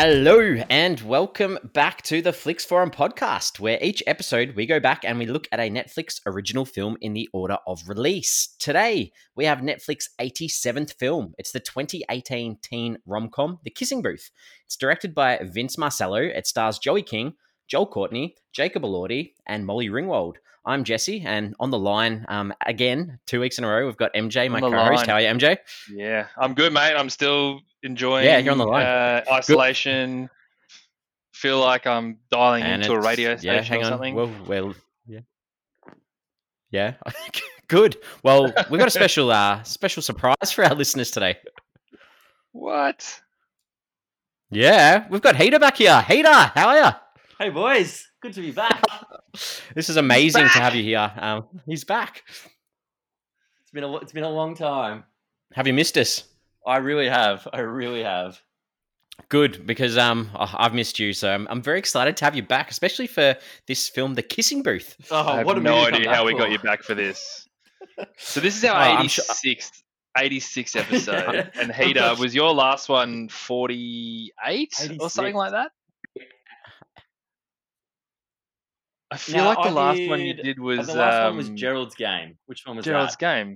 Hello and welcome back to the Flix Forum podcast, where each episode we go back and we look at a Netflix original film in the order of release. Today we have Netflix 87th film. It's the 2018 teen rom com, The Kissing Booth. It's directed by Vince Marcello. It stars Joey King, Joel Courtney, Jacob Elordi, and Molly Ringwald. I'm Jesse, and on the line um, again, two weeks in a row, we've got MJ, my On co-host. How are you, MJ? Yeah, I'm good, mate. I'm still enjoying. Yeah, you're on the line. Uh, isolation. Feel like I'm dialing And into a it's- radio yeah, station hang or on. something. Well, well, yeah, yeah, good. Well, we've got a special, uh, special surprise for our listeners today. What? Yeah, we've got Heater back here. Heater, how are you? Hey boys, good to be back. This is amazing to have you here. Um, he's back. It's been a it's been a long time. Have you missed us? I really have. I really have. Good, because um, oh, I've missed you, so I'm, I'm very excited to have you back, especially for this film, The Kissing Booth. Oh, I have what a no movie to come idea how we got you back for this. So this is our Oh, I'm sure- 86th, 86th episode, Yeah. and Heater was your last one 48 or something like that. I feel No, like the I last one you did- did was the last one was um, Gerald's game. Which one was Gerald's that? game.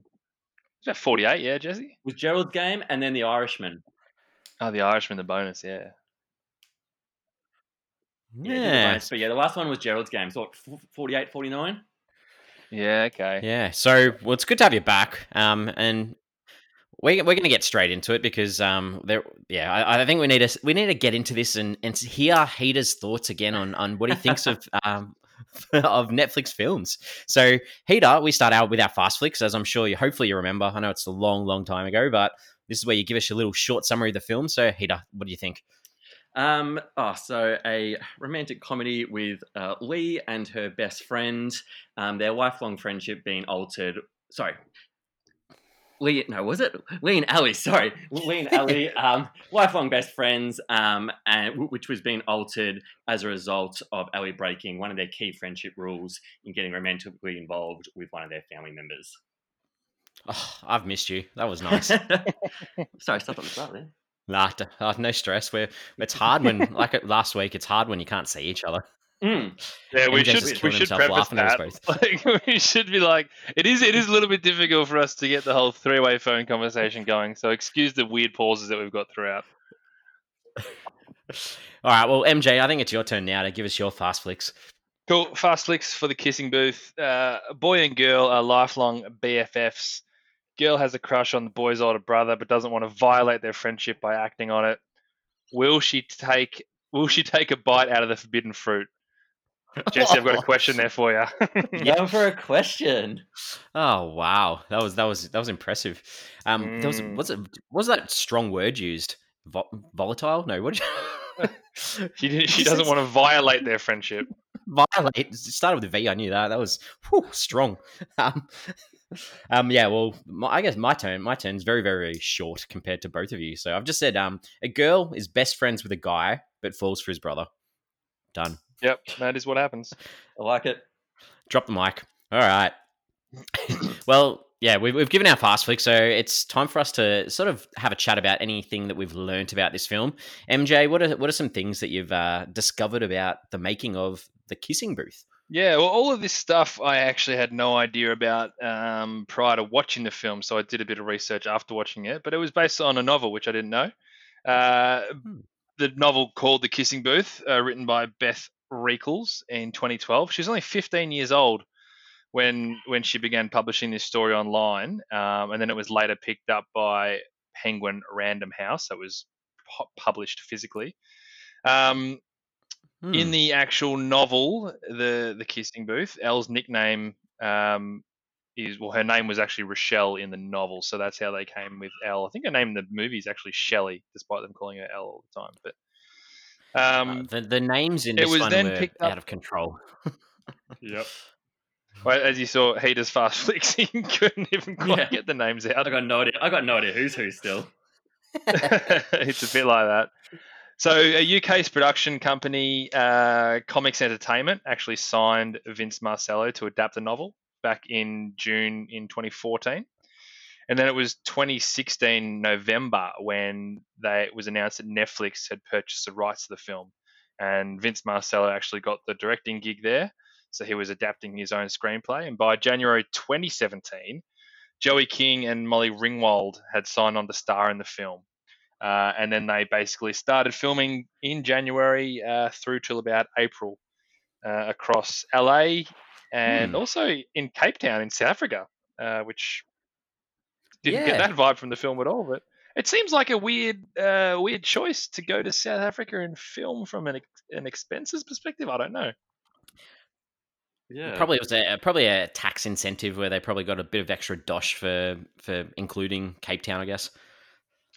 Is that 48? Yeah, Jesse. Was Gerald's game and then the Irishman. Oh, the Irishman, the bonus. Yeah. Yeah, did Yeah, bonus. But yeah, the last one was Gerald's game. So what, 48, 49? Yeah. Okay. yeah. So, well, it's good to have you back. Um, and we, we're going to get straight into it because um, there, yeah, I, I think we need to we need to get into this and and hear Heater's thoughts again on on what he thinks of um of Netflix films. So, Heater, we start out with our fast flicks, as I'm sure you hopefully you remember. I know it's a long, long time ago, but this is where you give us a little short summary of the film. So, Heater, what do you think? Um, oh, so a romantic comedy with uh, Lee and her best friend, um, their lifelong friendship being altered. Sorry. Lee, no, was it Lee and Ellie? Sorry, Lee and Ellie, um, lifelong best friends, um, and which was being altered as a result of Ellie breaking one of their key friendship rules in getting romantically involved with one of their family members. Oh, I've missed you. That was nice. Sorry, stop at the start there. Nah, uh, no stress. We're, it's hard when, like last week, it's hard when you can't see each other. Mm. Yeah, we should we should preface that. Like we should be like, it is it is a little bit difficult for us to get the whole three way phone conversation going. So excuse the weird pauses that we've got throughout. All right, well, MJ, I think it's your turn now to give us your fast flicks. Cool. Fast flicks for the kissing booth. Uh, boy and girl are lifelong BFFs. Girl has a crush on the boy's older brother, but doesn't want to violate their friendship by acting on it. Will she take Will she take a bite out of the forbidden fruit? Jesse, I've got a question there for you. Going for a question. Oh wow, that was that was that was impressive. Um, there was Mm. was it was that strong word used? Vo- volatile? No, what? you- she didn't, she doesn't want to violate their friendship. violate. It started with a V. I knew that. That was whew, strong. Um, um, yeah. Well, my, I guess my turn. My turn's very, very short compared to both of you. So I've just said, um, a girl is best friends with a guy, but falls for his brother. Done. Yep, that is what happens. I like it. Drop the mic. All right. well, yeah, we've, we've given our fast flick, so it's time for us to sort of have a chat about anything that we've learnt about this film. MJ, what are what are some things that you've uh, discovered about the making of the Kissing Booth? Yeah, well, all of this stuff I actually had no idea about um, prior to watching the film, so I did a bit of research after watching it. But it was based on a novel, which I didn't know. Uh, Hmm. The novel called The Kissing Booth, uh, written by Beth Reekles in 2012. She was only 15 years old when when she began publishing this story online, um, and then it was later picked up by Penguin Random House. That was pu- published physically. Um, Hmm. in the actual novel, the the kissing booth, Elle's nickname um, is well, her name was actually Rochelle in the novel, so that's how they came with Elle. I think her name in the movie is actually Shelley, despite them calling her Elle all the time. But Uh, um, the, the names in it this was one then were picked up- out of control. yep. Well, as you saw, Heater's fast flicks, he couldn't even quite Yeah. get the names out. I out. got no idea. I got no idea who's who still. it's a bit like that. So, a UK's production company, uh, Komixx Entertainment, actually signed Vince Marcello to adapt the novel back in June in 2014. And then it was 2016 November when they it was announced that Netflix had purchased the rights to the film, and Vince Marcello actually got the directing gig there. So he was adapting his own screenplay. And by January 2017, Joey King and Molly Ringwald had signed on to star in the film. Uh, and then they basically started filming in January uh, through till about April uh, across LA and Hmm. also in Cape Town in South Africa, uh, which didn't Yeah. get that vibe from the film at all. But it seems like a weird, uh, weird choice to go to South Africa and film from an, ex- an expenses perspective. I don't know. Yeah. Probably it was a probably a tax incentive where they probably got a bit of extra dosh for for including Cape Town, I guess.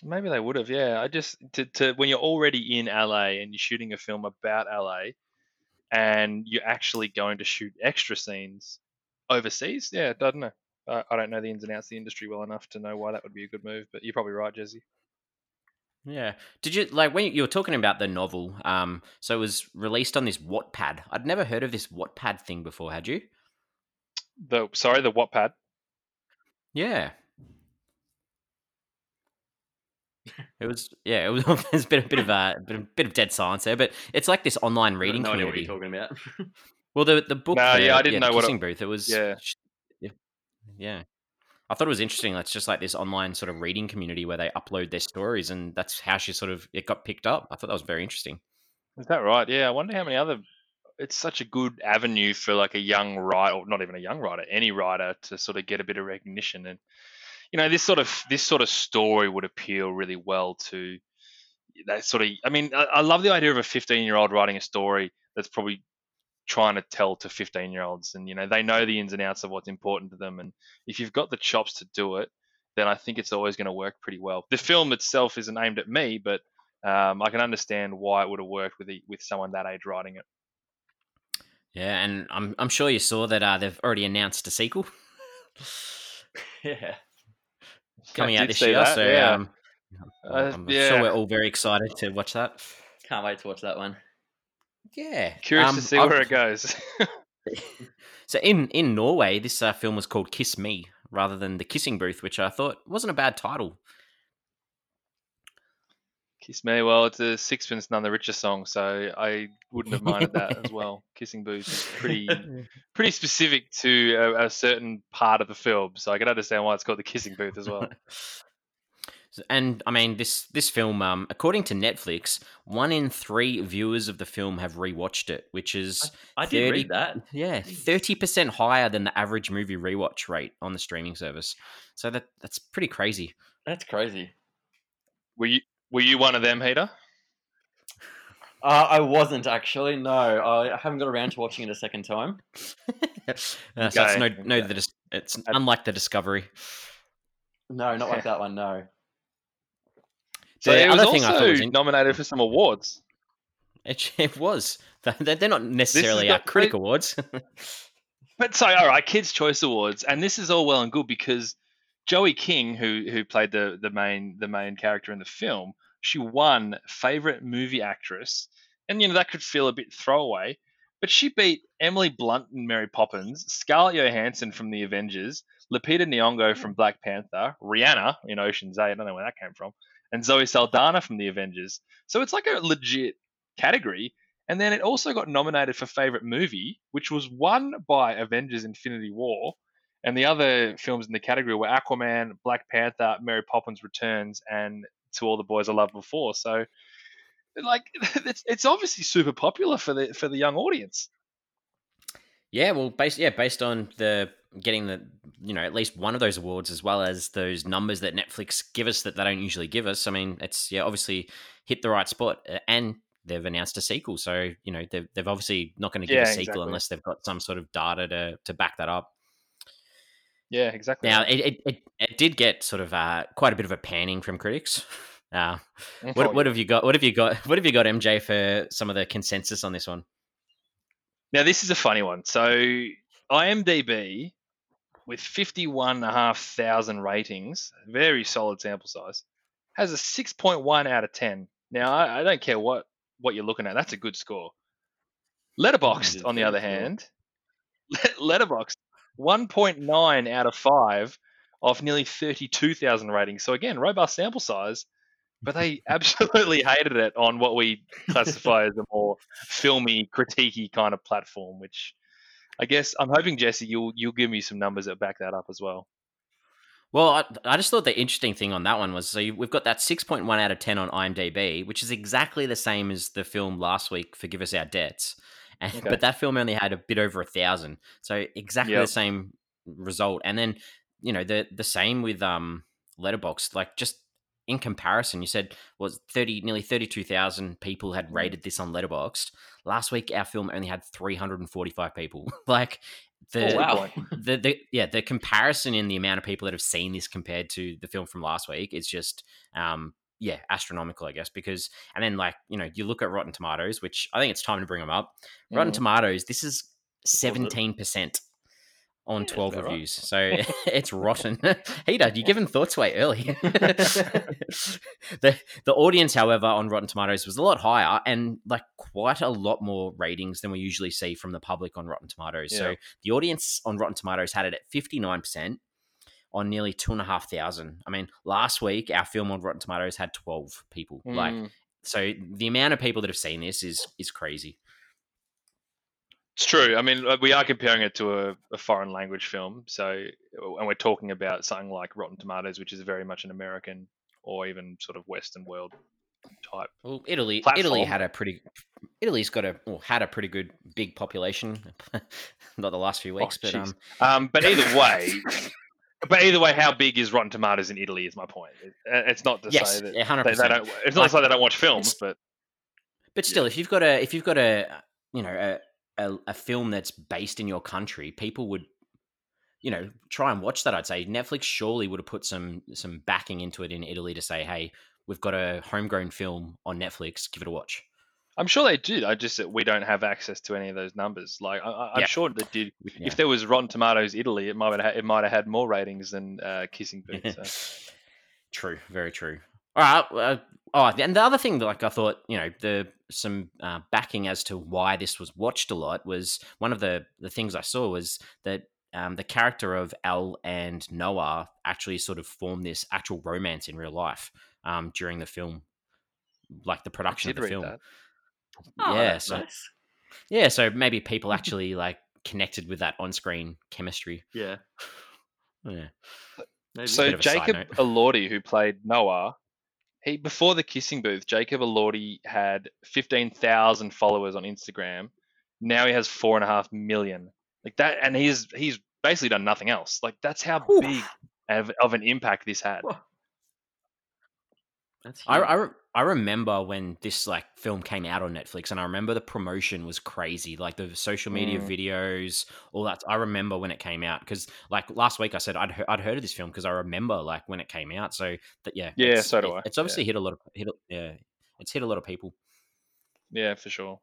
Maybe they would have, yeah. I just to, to when you're already in LA and you're shooting a film about LA, and you're actually going to shoot extra scenes overseas. Yeah, I don't know. I, I don't know the ins and outs of the industry well enough to know why that would be a good move, but you're probably right, Jesse. Yeah. Did you like when you were talking about the novel? Um, so it was released on this Wattpad. I'd never heard of this Wattpad thing before. Had you? The sorry, the Wattpad. Yeah. It was yeah. It was there's been a bit of a bit of, bit of dead silence there, but it's like this online I reading no idea what community. you're talking about. Well, the the book. No, the, yeah, I didn't the know what it- Booth. It was Yeah. Yeah. I thought it was interesting. That's just like this online sort of reading community where they upload their stories, and that's how she sort of it got picked up. I thought that was very interesting. Is that right? Yeah, I wonder how many other. It's such a good avenue for like a young writer, or not even a young writer, any writer to sort of get a bit of recognition. And you know, this sort of this sort of story would appeal really well to that sort of. I mean, I, I love the idea of a 15 year old writing a story that's probably trying to tell to 15 year olds, and you know, they know the ins and outs of what's important to them. And if you've got the chops to do it, then I think it's always going to work pretty well. The film itself isn't aimed at me, but um, I can understand why it would have worked with the, with someone that age writing it. Yeah, and I'm I'm sure you saw that uh, they've already announced a sequel yeah. coming out this year. that, so yeah. um, Uh, I'm yeah. sure we're all very excited to watch that. Can't wait to watch that one. Yeah, Curious um, to see I've- where it goes. So in in Norway, this uh, film was called Kiss Me rather than The Kissing Booth, which I thought wasn't a bad title. Kiss Me, well, it's a Sixpence None the Richer song, so I wouldn't have minded that as well. Kissing Booth is pretty pretty specific to a, a certain part of the film, so I can understand why it's called the Kissing Booth as well. And I mean, this this film, um, according to Netflix, one in three viewers of the film have rewatched it, which is I did 30 read that. yeah thirty percent higher than the average movie rewatch rate on the streaming service. So that that's pretty crazy. That's crazy. Were you were you one of them, Heater? Uh, I wasn't actually. No, I haven't got around to watching it a second time. uh, so it's no no okay. the it's unlike the Discovery. No, not like that one. No. So The it was other thing I also thought was in- nominated for some awards. It, it was. They're not necessarily got- critic awards. But so, all right, Kids Choice Awards, and this is all well and good because Joey King, who who played the the main the main character in the film, she won favorite movie actress, and you know that could feel a bit throwaway, but she beat Emily Blunt in Mary Poppins, Scarlett Johansson from The Avengers, Lupita Nyong'o from Black Panther, Rihanna in Ocean's Eight, I don't know where that came from, and Zoe Saldana from The Avengers. So it's like a legit category. And then it also got nominated for favorite movie, which was won by Avengers Infinity War. And the other films in the category were Aquaman, Black Panther, Mary Poppins Returns, and To All the Boys I Loved Before. So, like, it's, it's obviously super popular for the for the young audience. Yeah, well, based yeah, based on the getting the you know at least one of those awards as well as those numbers that Netflix give us that they don't usually give us. I mean, it's yeah, obviously hit the right spot, and they've announced a sequel. So you know they've they've obviously not going to give Yeah, a sequel exactly. unless they've got some sort of data to to back that up. Yeah, exactly. Now it it, it, it did get sort of uh, quite a bit of a panning from critics. Uh, what what have you got? What have you got? What have you got, MJ, for some of the consensus on this one? Now, this is a funny one. So, IMDb, with 51,500 ratings, very solid sample size, has a 6.1 out of 10. Now, I, I don't care what, what you're looking at, that's a good score. Letterboxd, on the other hand, Letterboxd, 1.9 out of 5 of nearly 32,000 ratings. So again, robust sample size, but they absolutely hated it on what we classify as a more filmy, critiquey kind of platform. Which I guess I'm hoping Jesse, you'll you'll give me some numbers that back that up as well. Well, I, I, just thought the interesting thing on that one was so we've got that 6.1 out of 10 on IMDb, which is exactly the same as the film last week, Forgive Us Our Debts. And, okay. But that film only had a bit over a thousand. So exactly yep. the same result. And then, you know, the the same with um Letterboxd, like just in comparison, you said was 30 nearly 32,000 people had rated this on Letterboxd. Last week our film only had 345 people. like the, oh, wow. the, the yeah the comparison in the amount of people that have seen this compared to the film from last week is just um yeah astronomical i guess because and then like you know you look at rotten tomatoes which i think it's time to bring them up rotten mm. tomatoes this is 17% on yeah, 12 reviews. Right. So it's rotten. Heater, you given thoughts way early. the the audience, however, on Rotten Tomatoes was a lot higher and like quite a lot more ratings than we usually see from the public on Rotten Tomatoes. Yeah. So the audience on Rotten Tomatoes had it at 59% on nearly two and a half thousand. I mean, last week our film on Rotten Tomatoes had 12 people. Mm. Like so the amount of people that have seen this is is crazy. It's true. I mean, we are comparing it to a, a, foreign language film, so and we're talking about something like Rotten Tomatoes, which is very much an American or even sort of Western world type. Well, Italy, platform. Italy had a pretty, Italy's got a or had a pretty good big population. Not the last few weeks, oh, but um, um, but either way. But either way, how big is Rotten Tomatoes in Italy? Is my point. It's not to yes, say that 100%. They, they don't. It's not like, to say they don't watch films, but but still, yeah. if you've got a if you've got a you know a, a, film that's based in your country, people would you know try and watch that i'd say. Netflix surely would have put some some backing into it in italy to say hey we've got a homegrown film on netflix give it a watch. I'm sure they did. I just we don't have access to any of those numbers. Like I, am yeah. sure they did. Yeah. if there was rotten tomatoes italy it might have it might have had more ratings than uh, kissing booth so. true. Very true. All right uh, oh and the other thing that like i thought you know the some uh, backing as to why this was watched a lot was one of the the things I saw was that um, the character of Elle and Noah actually sort of formed this actual romance in real life um, during the film, like the production of the film. Oh, yeah, so nice. yeah, so maybe people actually like connected with that on-screen chemistry. Yeah, yeah. Maybe. So Jacob Elordi, who played Noah, he before the kissing booth, Jacob Elordi had fifteen thousand followers on Instagram. Now he has four and a half million. Like that, and he's he's basically done nothing else. Like that's how Oof. big of, of, an impact this had. That's I, I, I remember when this like film came out on Netflix, and I remember the promotion was crazy, like the social media mm. videos, all that. I remember when it came out because like last week I said I'd he- I'd heard of this film because I remember like when it came out. So that yeah, yeah, so do it, I. It's obviously yeah. hit a lot of hit yeah, it's hit a lot of people. Yeah, for sure. All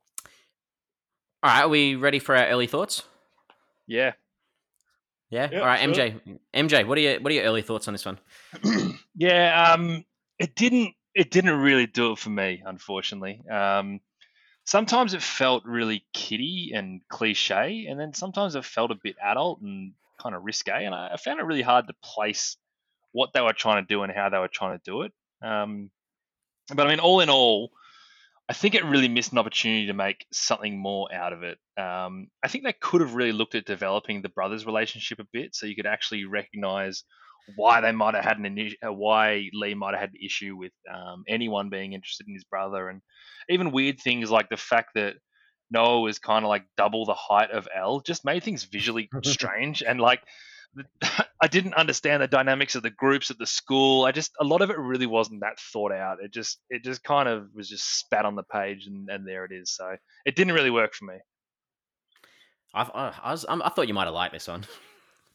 right, are we ready for our early thoughts? Yeah. Yeah. Yep, All right, sure. MJ. MJ, what are your what are your early thoughts on this one? yeah, um, it didn't it didn't really do it for me, unfortunately. Um, sometimes it felt really kiddie and cliche, and then sometimes it felt a bit adult and kind of risque. And I, I found it really hard to place what they were trying to do and how they were trying to do it. Um, but I mean, all in all, I think it really missed an opportunity to make something more out of it. Um, I think they could have really looked at developing the brothers' relationship a bit, so you could actually recognize why they might have had an issue, uh, why Lee might have had an issue with um, anyone being interested in his brother, and even weird things like the fact that Noah was kind of like double the height of Elle just made things visually strange and like. I didn't understand the dynamics of the groups at the school. I just a lot of it really wasn't that thought out. It just it just kind of was just spat on the page and, and there it is. So it didn't really work for me. I, I, was, I thought you might have liked this one.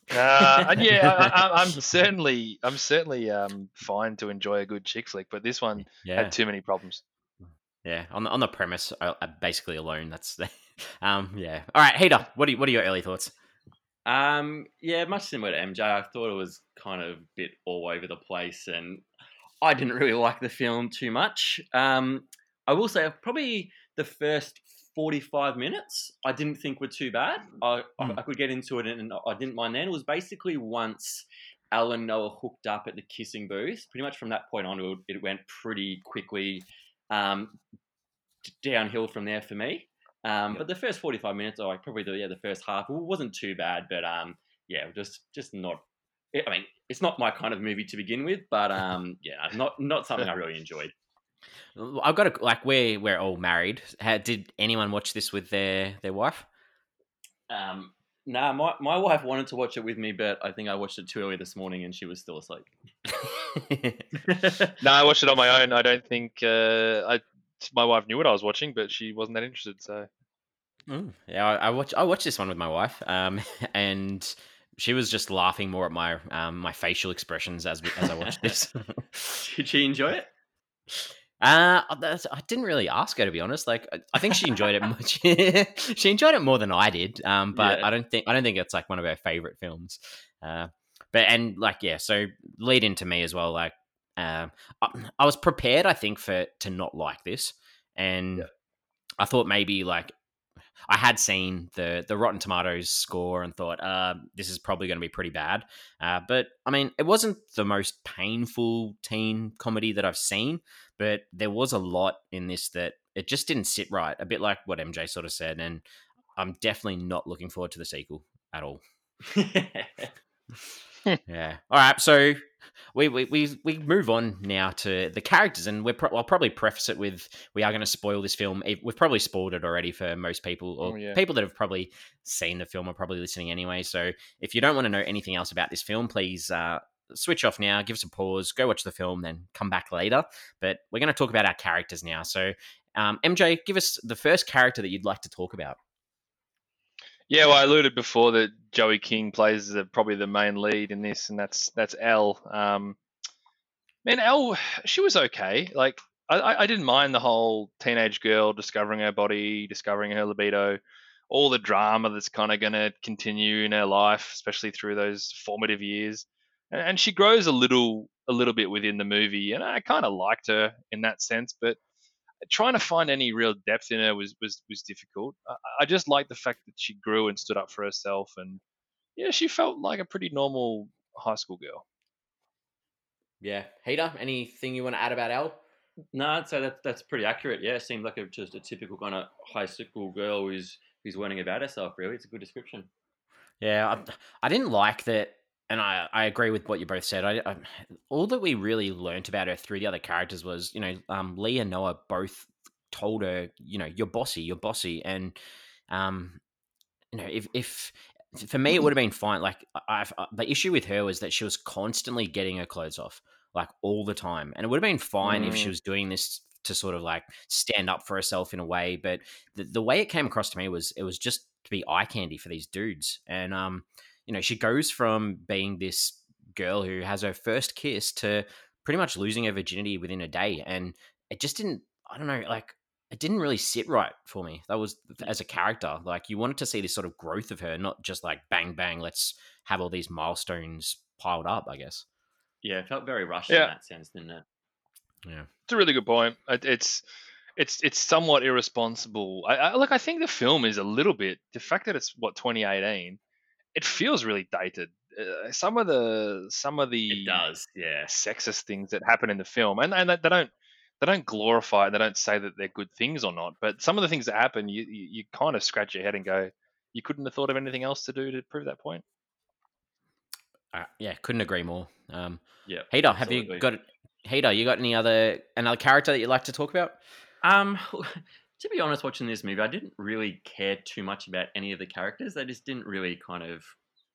Uh, yeah, I, am certainly, I'm certainly um, fine to enjoy a good chick flick, but this one yeah. had too many problems. Yeah, on the on the premise, uh, uh basically alone. That's the, um, yeah. All right, Heater, what are you, what are your early thoughts? Um, yeah, much similar to MJ. I thought it was kind of a bit all over the place, and I didn't really like the film too much. Um, I will say probably the first 45 minutes I didn't think were too bad. I, mm. I, I, could get into it and I didn't mind then. It was basically once Alan Noah hooked up at the kissing booth, pretty much from that point on, it- went pretty quickly um, downhill from there for me. Um, Yep. But the first forty-five minutes, or like probably the yeah the first half, wasn't too bad. But um, yeah, just just not. I mean, it's not my kind of movie to begin with, but um, yeah, not not something I really enjoyed. I've got to like we're we're all married. How, did anyone watch this with their their wife? Um, nah, my my wife wanted to watch it with me, but I think I watched it too early this morning, and she was still asleep. No, I watched it on my own. I don't think uh, I. My wife knew what I was watching, but she wasn't that interested. So Mm, yeah, I, I watched I watched this one with my wife, um, and she was just laughing more at my um, my facial expressions as as I watched this. Did she enjoy it? Uh, that's, I didn't really ask her to be honest. Like, I- I think she enjoyed it much. she enjoyed it more than I did. Um, but Yeah. I don't think I don't think it's like one of her favorite films. Uh, but and like yeah, so lead into me as well. Like, um, I, I was prepared, I think, for to not like this, and Yeah. I thought maybe like I had seen the the Rotten Tomatoes score and thought, uh, this is probably going to be pretty bad. Uh, but I mean, it wasn't the most painful teen comedy that I've seen, but there was a lot in this that it just didn't sit right. A bit like what MJ sort of said, and I'm definitely not looking forward to the sequel at all. Yeah. All right. So we we we, we move on now to the characters, and we're pro- I'll probably preface it with we are going to spoil this film. We've probably spoiled it already for most people, or Oh, yeah. people that have probably seen the film are probably listening anyway. So if you don't want to know anything else about this film, please. Uh, Switch off now, give us a pause, go watch the film, then come back later. But we're going to talk about our characters now. So, um, MJ, give us the first character that you'd like to talk about. Yeah, well, I alluded before that Joey King plays the, probably the main lead in this, and that's that's Elle. Um, man, Elle, she was okay. Like I- I, didn't mind the whole teenage girl discovering her body, discovering her libido, all the drama that's kind of going to continue in her life, especially through those formative years. And, and she grows a little, a little bit within the movie, and I kind of liked her in that sense. But trying to find any real depth in her was was was difficult. I, I just liked the fact that she grew and stood up for herself, and yeah, she felt like a pretty normal high school girl. Yeah, Heater, anything you want to add about Elle? no, I'd say that that's pretty accurate. Yeah, seems like a, just a typical kind of high school girl who's who's learning about herself. Really, it's a good description. Yeah, I, I didn't like that, and I, I agree with what you both said. I, I all that we really learnt about her through the other characters was, you know, um, Lee and Noah both told her, you know, you're bossy, you're bossy, and um, you know, if if for me it would have been fine. Like I, I, the issue with her was that she was constantly getting her clothes off, like all the time, and it would have been fine if she Mm. was doing this to sort of like stand up for herself in a way, but the, the way it came across to me was it was just to be eye candy for these dudes, and um, you know, she goes from being this girl who has her first kiss to pretty much losing her virginity within a day, and it just didn't. I don't know, like it didn't really sit right for me. That was as a character. Like you wanted to see this sort of growth of her, not just like bang bang. Let's have all these milestones piled up. I guess. Yeah, it felt very rushed Yeah. in that sense, didn't it? Yeah. It's a really good point. It's it's it's somewhat irresponsible. I, I look. I think the film is a little bit the fact that it's what 2018. It feels really dated. Uh, some of the some of the It does. Yeah. sexist things that happen in the film, and and they they don't they don't glorify it. They don't say that they're good things or not. But some of the things that happen, you you, you kind of scratch your head and go, you couldn't have thought of anything else to do to prove that point. Uh, yeah, couldn't agree more. Um, Yeah. Hater, have you got Hater? You got any other another character that you'd like to talk about? Um, to be honest, watching this movie, I didn't really care too much about any of the characters. They just didn't really kind of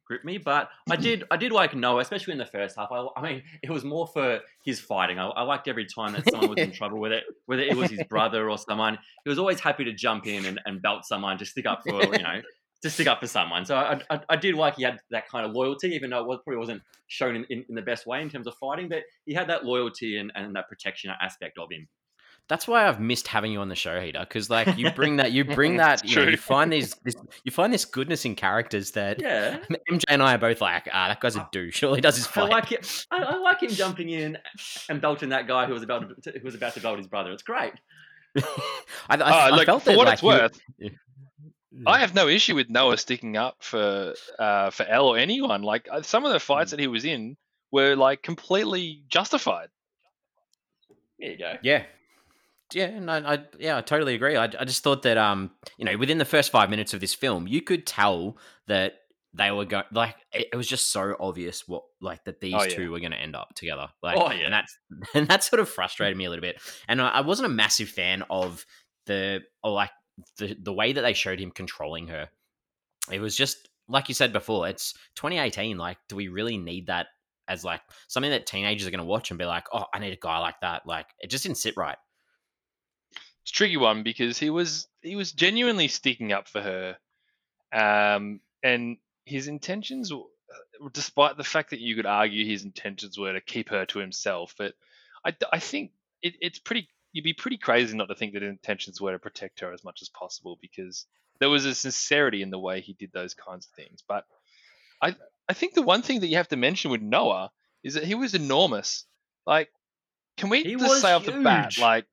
grip me. But I did, I did like Noah, especially in the first half. I, I mean, it was more for his fighting. I, I liked every time that someone was in trouble with it, whether it was his brother or someone. He was always happy to jump in and, and belt someone to stick up for, you know. To stick up for someone, so I, I, I did like he had that kind of loyalty, even though it was, probably wasn't shown in, in, in the best way in terms of fighting. But he had that loyalty and, and that protection aspect of him. That's why I've missed having you on the show, Hater, because like you bring that, you bring that, It's you know, you find these, this, you find this goodness in characters that Yeah, MJ and I are both like, ah, that guy's a douche. All he does is I like it. I, I like him jumping in and belting that guy who was about to, who was about to belt his brother. It's great. I, I, Oh, I look, felt for that, what like, it's you- worth, Yeah. I have no issue with Noah sticking up for uh, for Elle or anyone. Like uh, some of the fights that he was in were like completely justified. There you go. Yeah. Yeah, no, I yeah, I totally agree. I, I just thought that um, you know, within the first five minutes of this film, you could tell that they were going like it, it was just so obvious what like that these Oh, yeah. two were going to end up together. Like, Oh, yeah. and that's and that sort of frustrated me a little bit. And I, I wasn't a massive fan of the or like the the way that they showed him controlling her. It was just like you said before. It's 2018. Like, do we really need that as like something that teenagers are going to watch and be like, oh, I need a guy like that? Like, it just didn't sit right. It's a tricky one because he was he was genuinely sticking up for her, um, and his intentions, uh, despite the fact that you could argue his intentions were to keep her to himself, but I, I think it, it's pretty. You'd be pretty crazy not to think that his intentions were to protect her as much as possible because there was a sincerity in the way he did those kinds of things. But I I think the one thing that you have to mention with Noah is that he was enormous. Like, can we He just say off the bat, like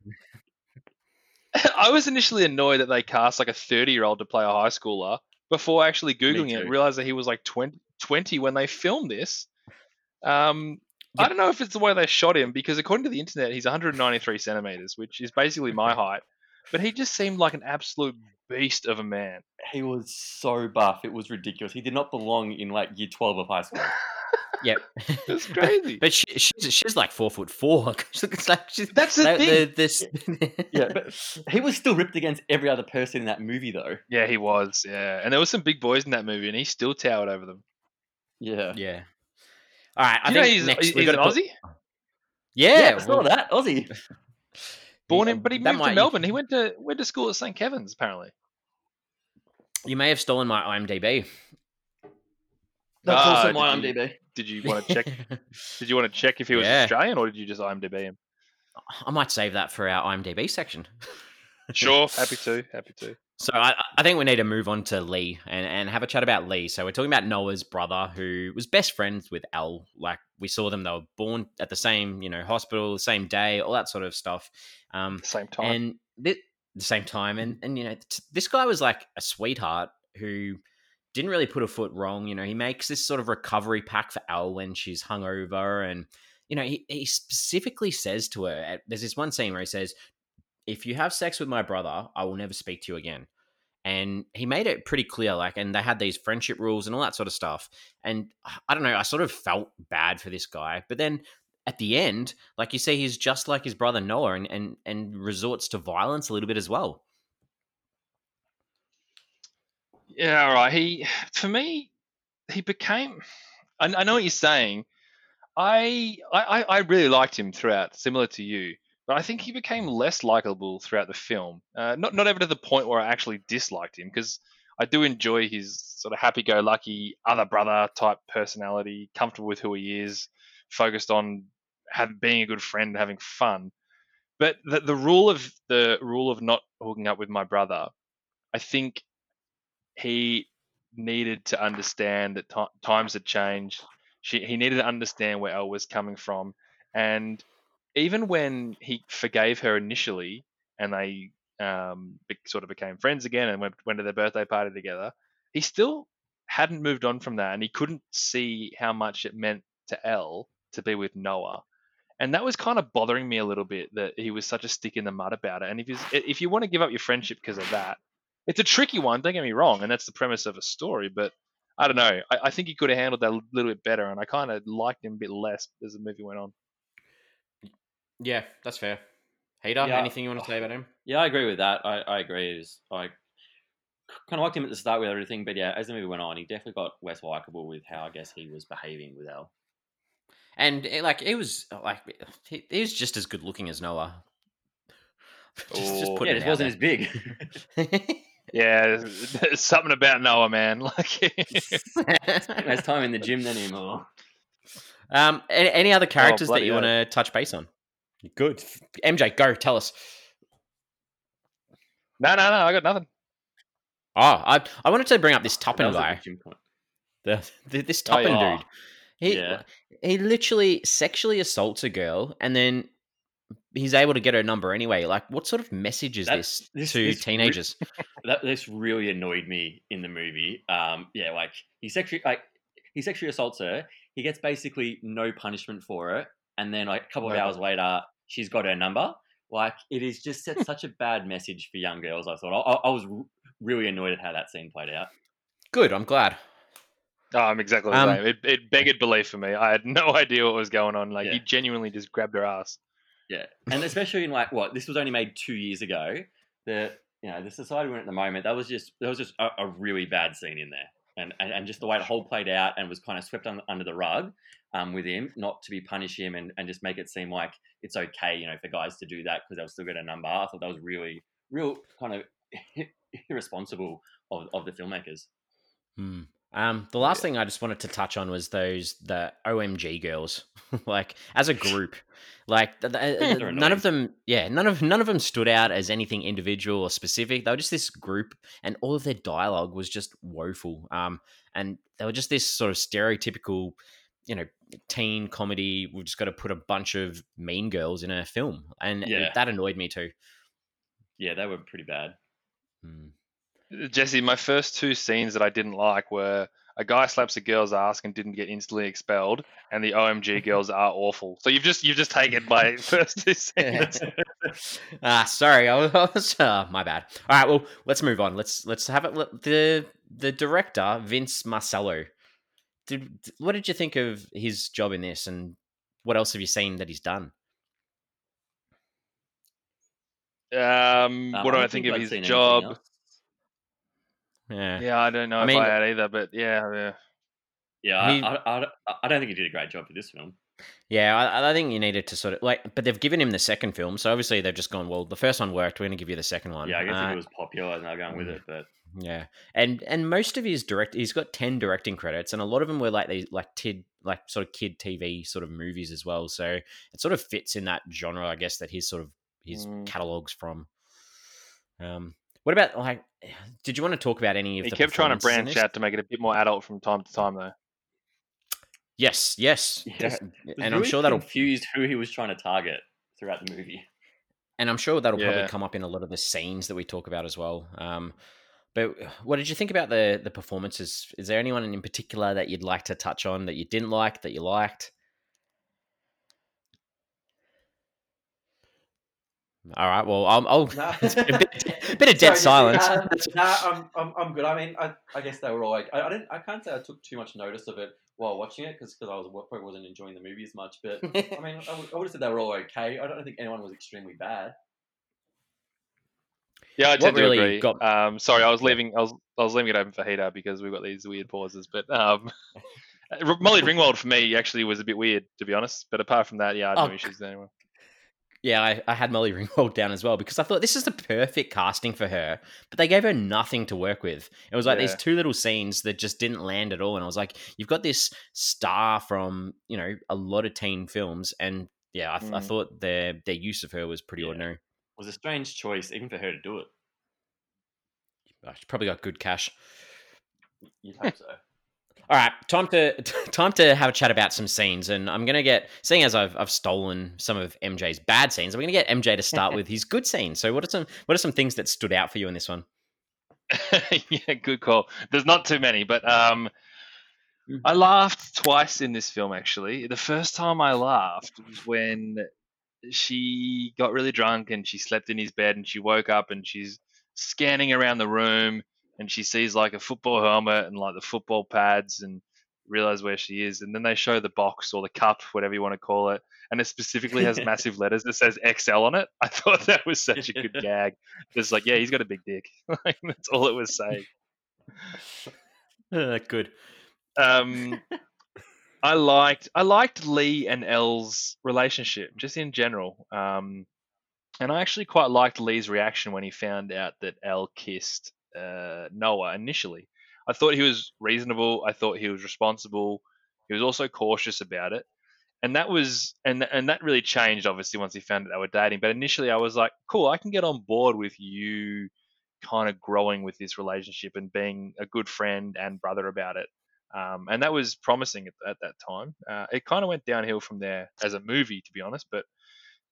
I was initially annoyed that they cast like a 30 year old to play a high schooler before actually Googling it, realized that he was like 20, 20 when they filmed this. Um, I don't know if it's the way they shot him because according to the internet, he's 193 centimeters, which is basically my height. But he just seemed like an absolute beast of a man. He was so buff, it was ridiculous. He did not belong in like year twelve of high school. Yep, It's crazy. But she, she's she's like four foot four. it's like she's, That's the they- thing. the- this, yeah, but he was still ripped against every other person in that movie, though. Yeah, he was. Yeah, and there was some big boys in that movie, and he still towered over them. Yeah, yeah. All right, I you know think he's, next he's we an got to put, Aussie, Yeah, yeah, I saw well, that Aussie. born in, but he that moved might- to Melbourne. He went to went to school at St Kevin's, apparently. You may have stolen my IMDb. That's Ah, also did my you- IMDb. Did you want to check? did you want to check if he was Yeah. Australian, or did you just IMDb him? I might save that for our IMDb section. Sure, happy to, happy to. So I, I think we need to move on to Lee and, and have a chat about Lee. So we're talking about Noah's brother, who was best friends with Elle. Like we saw them; they were born at the same, you know, hospital, the same day, all that sort of stuff. Um, Same time. and thi- the same time, and and you know, t- this guy was like a sweetheart who didn't really put a foot wrong. You know, he makes this sort of recovery pack for Elle when she's hungover, and you know, he, he specifically says to her, there's this one scene where he says, "If you have sex with my brother, I will never speak to you again." And he made it pretty clear, like, and they had these friendship rules and all that sort of stuff. And I don't know, I sort of felt bad for this guy, but then at the end, like you see, he's just like his brother Noah, and and and resorts to violence a little bit as well. Yeah, all right. He, for me, he became. I, I know what you're saying. I, I, I really liked him throughout, similar to you. But I think he became less likable throughout the film. Uh, not not ever to the point where I actually disliked him, because I do enjoy his sort of happy-go-lucky other brother type personality, comfortable with who he is, focused on have, being a good friend, having fun. But the, the rule of the rule of not hooking up with my brother, I think he needed to understand that ti times had changed. She, he needed to understand where Elle was coming from, and even when he forgave her initially, and they um, be, sort of became friends again and went, went to their birthday party together, he still hadn't moved on from that, and he couldn't see how much it meant to Elle to be with Noah. And that was kind of bothering me a little bit that he was such a stick in the mud about it. And if if you want to give up your friendship because of that, it's a tricky one. Don't get me wrong, and that's the premise of a story. But I don't know. I, I think he could have handled that a little bit better, and I kind of liked him a bit less as the movie went on. Yeah, that's fair. Hater, Yeah. anything you want to say about him? Yeah, I agree with that. I, I agree. Was, I kind of liked him at the start with everything, but yeah, as the movie went on, he definitely got less likable with how I guess he was behaving with Elle. And eh, like, it was like he, he was just as good looking as Noah. just, just putting yeah, it it wasn't as big. there. Yeah, there's, there's something about Noah, man. Like, Less time in the gym than anymore. um, any, any other characters that you want to touch base on? Good, MJ, go tell us. no, no, no, I got nothing. Oh, I I wanted to bring up this Tuppen guy. point. The, the this Oh, Tuppen yeah. dude. He Yeah. he literally sexually assaults a girl and then he's able to get her number anyway. Like, what sort of message is That- this, this- to this re- teenagers? that this really annoyed me in the movie. Um, yeah, like he sexually like he sexually assaults her. He gets basically no punishment for it, and then like a couple of No. hours later, she's got her number. Like it is just set such a bad message for young girls. I thought I, I was r- really annoyed at how that scene played out. Good, I'm glad. Oh, I'm exactly the Um, same. It, it begged belief for me. I had no idea what was going on. Like Yeah. he genuinely just grabbed her ass. Yeah, and especially in like what this was only made two years ago. The you know the society we're in at the moment that was just that was just a, a really bad scene in there, and, and and just the way the whole played out and was kind of swept un, under the rug um, with him, not to be punish him and, and just make it seem like it's okay, you know, for guys to do that because they'll still get a number. I thought that was really real kind of irresponsible of, of the filmmakers. Hmm. Um, the last Yeah. thing I just wanted to touch on was those the OMG girls, like as a group, like th- th- th- They're none of them, yeah, none of none of them stood out as anything individual or specific. They were just this group, and all of their dialogue was just woeful. Um, and they were just this sort of stereotypical, you know, teen comedy. We've just got to put a bunch of mean girls in a film, and Yeah. that annoyed me too. Yeah, they were pretty bad. Hmm. Jesse, my first two scenes that I didn't like were a guy slaps a girl's ass and didn't get instantly expelled, and the OMG girls are awful. So you've just you've just taken my first two scenes. ah, sorry, I was, uh, my bad. All right, well, let's move on. Let's let's have it. let- The the director Vince Marcello. Did what did you think of his job in this, and what else have you seen that he's done? Um, Um, what do I don't think I'd of his seen anything job? Else. Yeah, Yeah, I don't know I if mean- I had either, but yeah, yeah. Yeah, He- I, I, I, I don't think he did a great job for this film. yeah. I, I think you needed to sort of like, but they've given him the second film, so obviously they've just gone. Well, the first one worked. We're going to give you the second one. Yeah, I guess Uh, if it was popular and they're going with mm. it, but Yeah, and and most of his direct, he's got ten directing credits, and a lot of them were like these like tid like sort of kid TV sort of movies as well. So it sort of fits in that genre, I guess, that his sort of his Mm. catalogs from. Um, what about like? Did you want to talk about any of He the kept trying to branch out to make it a bit more adult from time to time, though. Yes, yes, Yes. de- was and I'm really sure that'll confused who he was trying to target throughout the movie. and I'm sure that'll probably come up in a lot of the scenes that we talk about as well. Um, but what did you think about the the performances? Is there anyone in particular that you'd like to touch on that you didn't like that you liked? All right. Well, I'll. I'll No. it's been a bit, bit of dead Sorry, silence. um, nah, I'm, I'm, I'm good. I mean, I, I guess they were all like, I, I didn't, I can't say I took too much notice of it while watching it because I was probably wasn't enjoying the movie as much. But I mean, I would, I would have said they were all okay. I don't think anyone was extremely bad. Yeah, I What tend to really agree. got- Um, sorry, I was leaving. I was I was leaving it open for Hida because we've got these weird pauses. But um, Molly Ringwald for me actually was a bit weird, to be honest. But apart from that, yeah, I had Oh, no issues there. Anyway. Yeah, I, I had Molly Ringwald down as well because I thought this is the perfect casting for her, but they gave her nothing to work with. It was like these two little scenes that just didn't land at all, and I was like, "You've got this star from you know a lot of teen films, and yeah, I, th- I Mm. thought their their use of her was pretty Yeah. ordinary. It was a strange choice, even for her to do it. She probably got good cash. You'd hope so. All right, time to time to have a chat about some scenes, and I'm gonna get seeing as I've I've stolen some of MJ's bad scenes. I'm gonna get MJ to start with his good scenes. So, what are some what are some things that stood out for you in this one? yeah, good call. There's not too many, but um, I laughed twice in this film. Actually, the first time I laughed was when she got really drunk and she slept in his bed and she woke up and she's scanning around the room and she sees like a football helmet and like the football pads and realize where she is and then they show the box or the cup whatever you want to call it and it specifically has massive letters that says XL on it. I thought that was such a good gag. It's like, yeah, he's got a big dick. That's all it was saying. Uh, good. Um, I liked I liked Lee and Elle's relationship just in general. Um, and I actually quite liked Lee's reaction when he found out that Elle kissed uh, Noah initially. I thought he was reasonable. I thought he was responsible. He was also cautious about it. And that was and and that really changed obviously once he found out they were dating. But initially I was like, cool, I can get on board with you kind of growing with this relationship and being a good friend and brother about it. Um, and that was promising at, at that time. Uh, it kind of went downhill from there as a movie, to be honest. But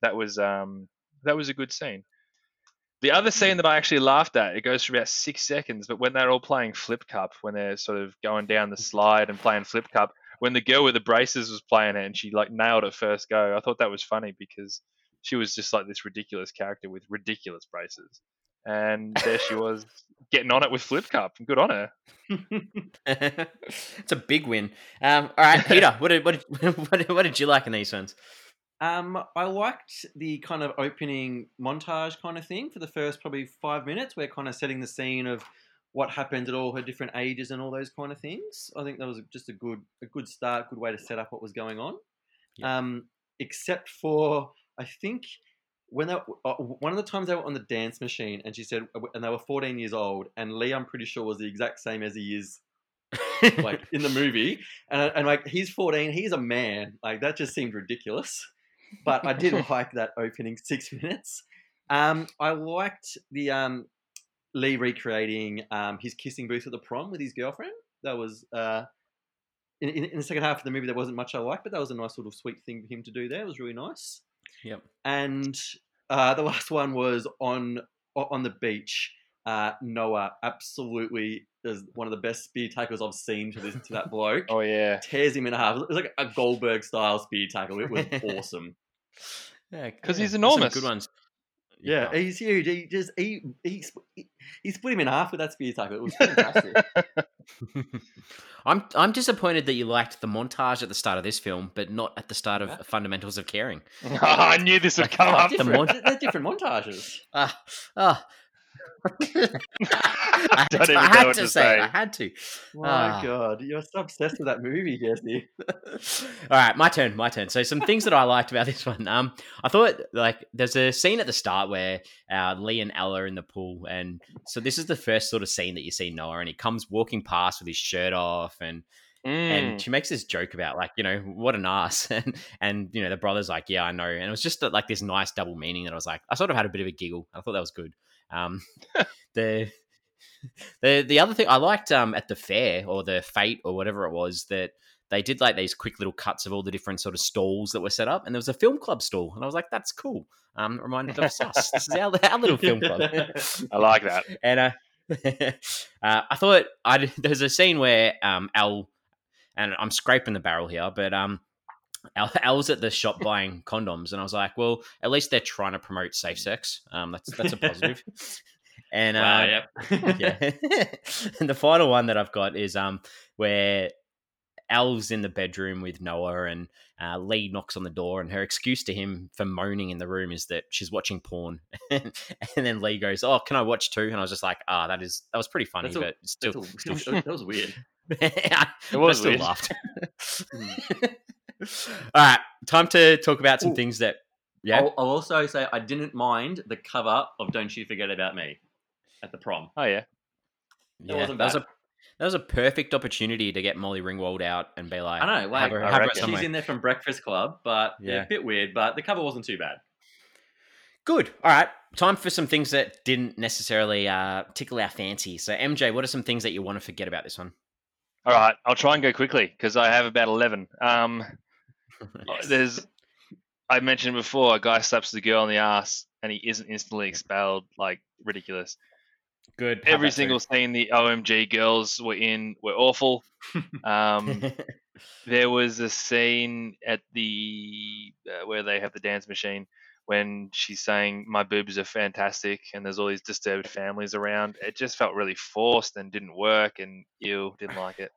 that was um that was a good scene. The other scene that I actually laughed at, it goes for about six seconds, but when they're all playing Flip Cup, when they're sort of going down the slide and playing Flip Cup, when the girl with the braces was playing it and she like nailed it first go, I thought that was funny because she was just like this ridiculous character with ridiculous braces. And there she was getting on it with Flip Cup. Good on her. it's a big win. Um, all right, Peter, what did, what, did, what, did, what did you like in these ones? Um, I liked the kind of opening montage kind of thing for the first probably five minutes. We're kind of setting the scene of what happened at all her different ages and all those kind of things. I think that was just a good a good start, good way to set up what was going on. Yeah. Um, except for I think when they uh, one of the times they were on the dance machine and she said and they were 14 years old and Lee I'm pretty sure was the exact same as he is like in the movie and, and like he's 14 he's a man like that just seemed ridiculous but I did like that opening six minutes um I liked the um Lee recreating um his kissing booth at the prom with his girlfriend that was uh in, in, in the second half of the movie there wasn't much I liked but that was a nice sort of sweet thing for him to do there it was really nice Yep. and uh, the last one was on on the beach. Uh, Noah absolutely is one of the best spear tackles I've seen to this to that bloke. Oh yeah. Tears him in half. It was like a Goldberg style spear tackle. It was awesome. Yeah, 'Cause he's there's some enormous. Good ones. Yeah, he's huge. He just he he he split him in half with that spear tackle. It was fantastic. I'm I'm disappointed that you liked the montage at the start of this film, but not at the start of Yeah. Fundamentals of Caring. I knew this would come up. The different, mon- they're different montages. Ah, ah. I, had Don't to, even I know had what to to say, it. I had to. Oh my Ah. God, you're so obsessed with that movie, Jesse. All right, my turn, my turn. So some things that I liked about this one. Um, I thought like there's a scene at the start where uh, Lee and Ella are in the pool, and so this is the first sort of scene that you see Noah, and he comes walking past with his shirt off, and Mm. and she makes this joke about like you know what an ass, and and you know the brother's like yeah I know, and it was just uh, like this nice double meaning that I was like I sort of had a bit of a giggle. I thought that was good. Um, the the the other thing I liked um at the fair or the fate or whatever it was that they did like these quick little cuts of all the different sort of stalls that were set up, and there was a film club stall, and I was like, "That's cool." Um, reminded us of us. This is our, our little film club. I like that. and uh, uh, I thought I there's a scene where um Al and I'm scraping the barrel here, but um. Al, Al's at the shop buying condoms, and I was like, "Well, at least they're trying to promote safe sex. Um, that's that's a positive." And uh, yep. yeah. and the final one that I've got is um where Al's in the bedroom with Noah and uh, Lee knocks on the door and her excuse to him for moaning in the room is that she's watching porn. and then Lee goes, "Oh, can I watch too?" And I was just like, "Ah, that is that was pretty funny, That's a- but still, That's still, that was weird. I, It was I still weird. laughed." All right, time to talk about some Ooh. things that yeah. I'll, I'll also say I didn't mind the cover of "Don't You Forget About Me" at the prom. Oh yeah. It yeah, wasn't that was bad. a that was a perfect opportunity to get Molly Ringwald out and be like, I know, have like her, have her she's in there from Breakfast Club, but yeah. Yeah. a bit weird. But the cover wasn't too bad. Good. All right. Time for some things that didn't necessarily uh, tickle our fancy. So, MJ, what are some things that you want to forget about this one? All right, I'll try and go quickly because I have about eleven. Um, there's, I mentioned before, a guy slaps the girl on the ass and he isn't instantly expelled. Like ridiculous. Good. Every single scene the OMG girls were in were awful. Um, there was a scene at the uh, where they have the dance machine when she's saying my boobs are fantastic and there's all these disturbed families around it just felt really forced and didn't work and ew didn't like it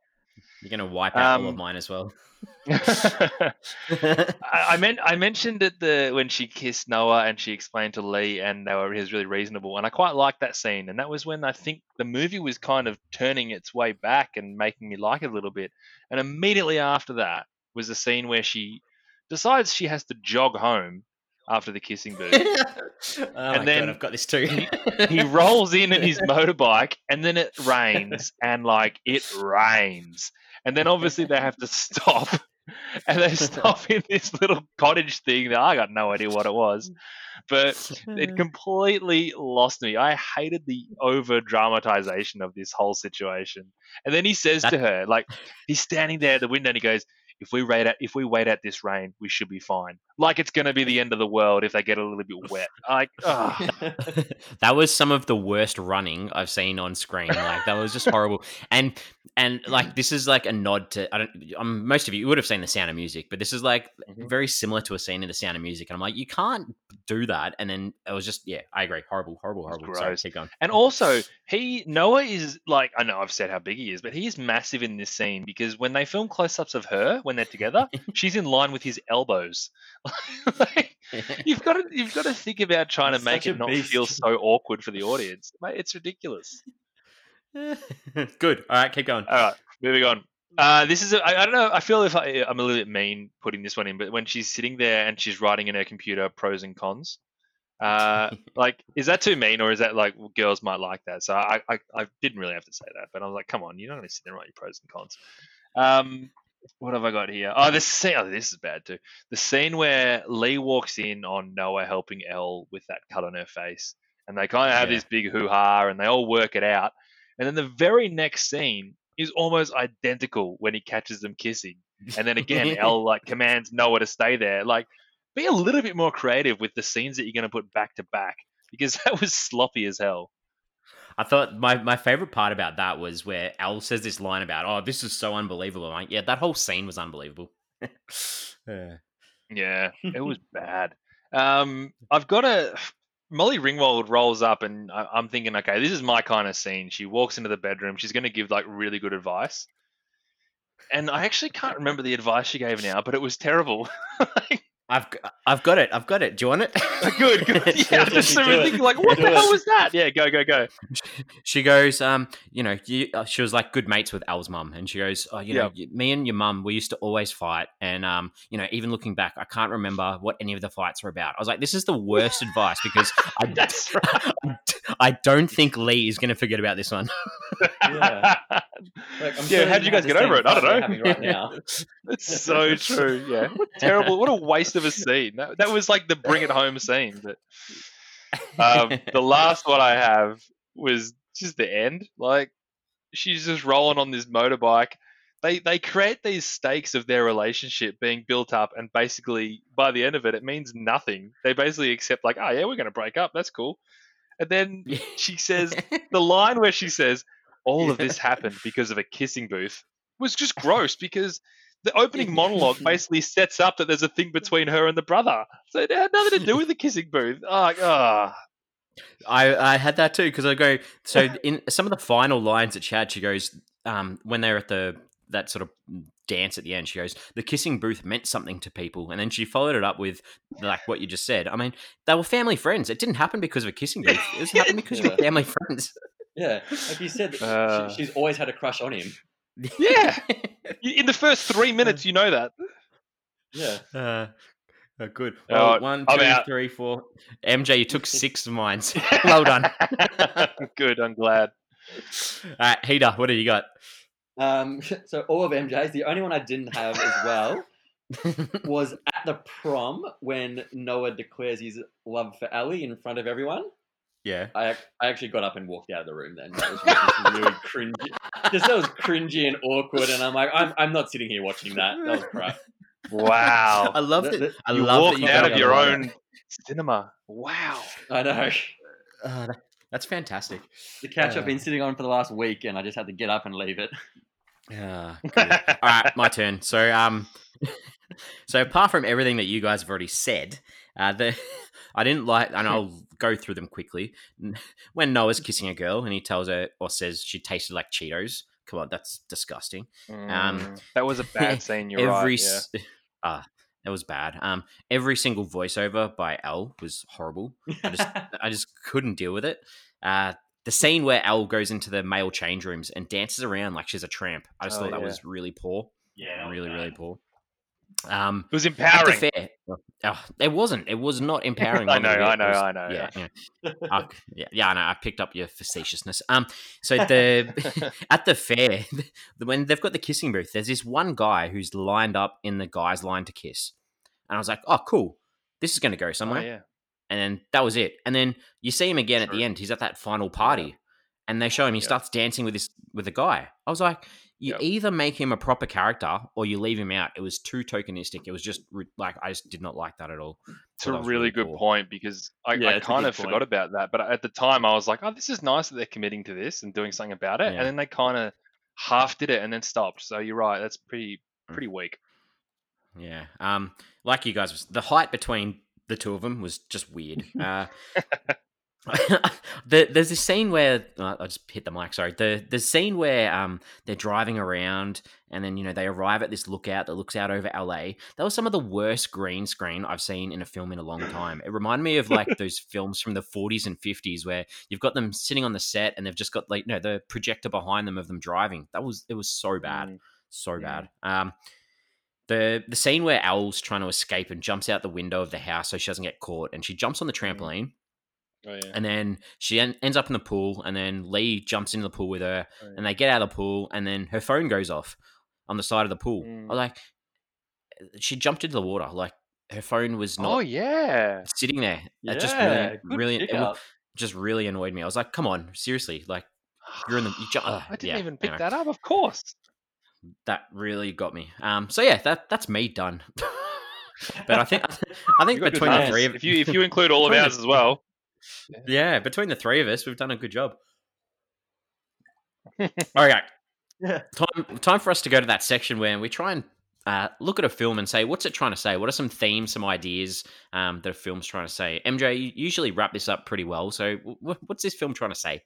You're going to wipe out all of Um, mine as well. I, I meant I mentioned it the when she kissed Noah and she explained to Lee and they were he was really reasonable and I quite liked that scene and that was when I think the movie was kind of turning its way back and making me like it a little bit and immediately after that was a scene where she decides she has to jog home after the kissing booth. Oh And then God, I've got this too. he rolls in in his motorbike and then it rains and like it rains. And then obviously they have to stop and they stop in this little cottage thing that i got no idea what it was but it completely lost me. I hated the over dramatization of this whole situation. And then he says to her like he's standing there at the window and he goes if we wait at if we wait at this rain, we should be fine. Like it's going to be the end of the world if they get a little bit wet. Like, that was some of the worst running I've seen on screen. Like that was just horrible. And and like this is like a nod to I don't. Um, most of you would have seen the Sound of Music, but this is like Mhm. very similar to a scene in the Sound of Music. And I'm like, you can't do that. And then it was just yeah, I agree, horrible, horrible, horrible. Sorry, gross. keep going. And also, he Noah is like I know I've said how big he is, but he is massive in this scene because when they film close-ups of her when they're together, she's in line with his elbows. Like, you've got to you've got to think about trying to make it not beast. feel so awkward for the audience. Mate, it's ridiculous. Good. All right, keep going. All right, moving on. Uh, this is a, I, I don't know. I feel if I, I'm a little bit mean putting this one in, but when she's sitting there and she's writing in her computer pros and cons, uh, like is that too mean or is that like well, girls might like that? So I, I I didn't really have to say that, but I was like, come on, you're not going to sit there and write your pros and cons. Um, what have I got here? Oh, this scene. Oh, this is bad too. The scene where Lee walks in on Noah helping Elle with that cut on her face, and they kind of have Yeah. this big hoo ha, and they all work it out. And then the very next scene is almost identical when he catches them kissing. And then again, Elle like commands Noah to stay there. Like, be a little bit more creative with the scenes that you're going to put back to back because that was sloppy as hell. I thought my, my favorite part about that was where Al says this line about, "Oh, this is so unbelievable." I'm like, yeah, that whole scene was unbelievable. Yeah. Yeah, it was bad. Um, I've got a Molly Ringwald rolls up, and I, I'm thinking, okay, this is my kind of scene. She walks into the bedroom. She's going to give like really good advice, and I actually can't remember the advice she gave now, but it was terrible. Like, I've g- I've got it. I've got it. Do you want it? good, good. Yeah, I'm just do sort of it. thinking, like, what Do the it. hell was that? Yeah, go, go, go. she goes, um, you know, you, uh, she was like good mates with Al's mum, and she goes, oh, you know, y me and your mum, we used to always fight, and um, you know, even looking back, I can't remember what any of the fights were about. I was like, this is the worst advice because I, That's right. I don't think Lee is going to forget about this one. Yeah. Like, I'm yeah, sure how did you guys get over it? I don't know. Right now. It's so true. Yeah, what terrible. What a waste of a scene. That, that was like the bring it home scene. But um, the last one I have was just the end. Like she's just rolling on this motorbike. They they create these stakes of their relationship being built up, and basically by the end of it, it means nothing. They basically accept like, oh yeah, we're going to break up. That's cool. And then she says the line where she says, "All of this happened because of a kissing booth," was just gross because the opening monologue basically sets up that there's a thing between her and the brother. So it had nothing to do with the kissing booth. Oh, ah. I, I had that too because I go so in some of the final lines that she had, she goes um, when they're at the that sort of dance at the end. She goes, "The kissing booth meant something to people," and then she followed it up with like what you just said. I mean, they were family friends. It didn't happen because of a kissing booth. It was happened because you're family friends. Yeah, like you said, sh- Uh. she's always had a crush on him. Yeah. In the first three minutes, you know that. Yeah, Uh, oh, good. Oh, Well, one, I'm two, out. three, four. MJ, you took six of mine. well done. Good. I'm glad. All right, Heater, what do you got? Um, so all of MJ's. The only one I didn't have as well was at the prom when Noah declares his love for Ellie in front of everyone. Yeah. I, I actually got up and walked out of the room then. That was just really cringy. Just that was cringy and awkward, and I'm like, I'm, I'm not sitting here watching that. That was crap. Wow. I love it. I you love walked you out of your the other own cinema. Wow. I know. Uh, that's fantastic. The couch Uh. I've been sitting on for the last week, and I just had to get up and leave it. Yeah. good. All right, my turn. So, um, so apart from everything that you guys have already said, uh, the I didn't like, and I'll go through them quickly. When Noah's kissing a girl and he tells her or says she tasted like Cheetos. Come on, that's disgusting. Mm, that was a bad scene. You're every right. Yeah. s- ah, that was bad. Um, every single voiceover by Al was horrible. I just I just couldn't deal with it. Uh, the scene where Elle goes into the male change rooms and dances around like she's a tramp. I just Oh, thought that yeah. was really poor, yeah, really really poor. Um, It was at the empowering. fair, oh, it wasn't. It was not empowering. I know, I know, was- I know, Yeah, yeah. I- yeah, yeah, I know. I picked up your facetiousness. Um, so the at the fair, when they've got the kissing booth, there's this one guy who's lined up in the guy's line to kiss, and I was like, oh, cool, this is going to go Oh, somewhere. yeah. And then that was it. And then you see him again at the end. He's at that final party, and they show him he Yeah. starts dancing with this with a guy. I was like, you Yep. either make him a proper character or you leave him out. It was too tokenistic. It was just like I just did not like that at all. It's a really, really good cool. point because I, Yeah, I kind of point. forgot about that. But at the time, I was like, "Oh, this is nice that they're committing to this and doing something about it." Yeah. And then they kind of half did it and then stopped. So you're right. That's pretty Mm. pretty weak. Yeah. Um, like you guys, the height between the two of them was just weird. Uh, the, there's this scene where uh, I just hit the mic. Sorry. The the scene where um they're driving around and then you know they arrive at this lookout that looks out over LA. That was some of the worst green screen I've seen in a film in a long time. It reminded me of like those films from the 40s and 50s where you've got them sitting on the set and they've just got like no the projector behind them of them driving. That was it was so bad Mm. so Mm. bad. Um, the the scene where Owl's trying to escape and jumps out the window of the house so she doesn't get caught, and she jumps on the trampoline, Oh yeah. and then she en- ends up in the pool, and then Lee jumps into the pool with her, Oh, yeah. and they get out of the pool, and then her phone goes off on the side of the pool. Mm. Like, she jumped into the water, like her phone was not. oh yeah. sitting there. Yeah, That just really, really, it just really annoyed me. I was like, come on, seriously, like you're in the you ju- ugh, I didn't yeah, even pick anyway. that up. Of course. that really got me. Um, so yeah, that that's me done. but I think I think You got good between the three of if you if you include all of ours as well. Yeah, between the three of us, we've done a good job. okay, Yeah. time time for us to go to that section where we try and uh, look at a film and say, what's it trying to say? What are some themes, some ideas um, that a film's trying to say? MJ, you usually wrap this up pretty well. So, w- what's this film trying to say?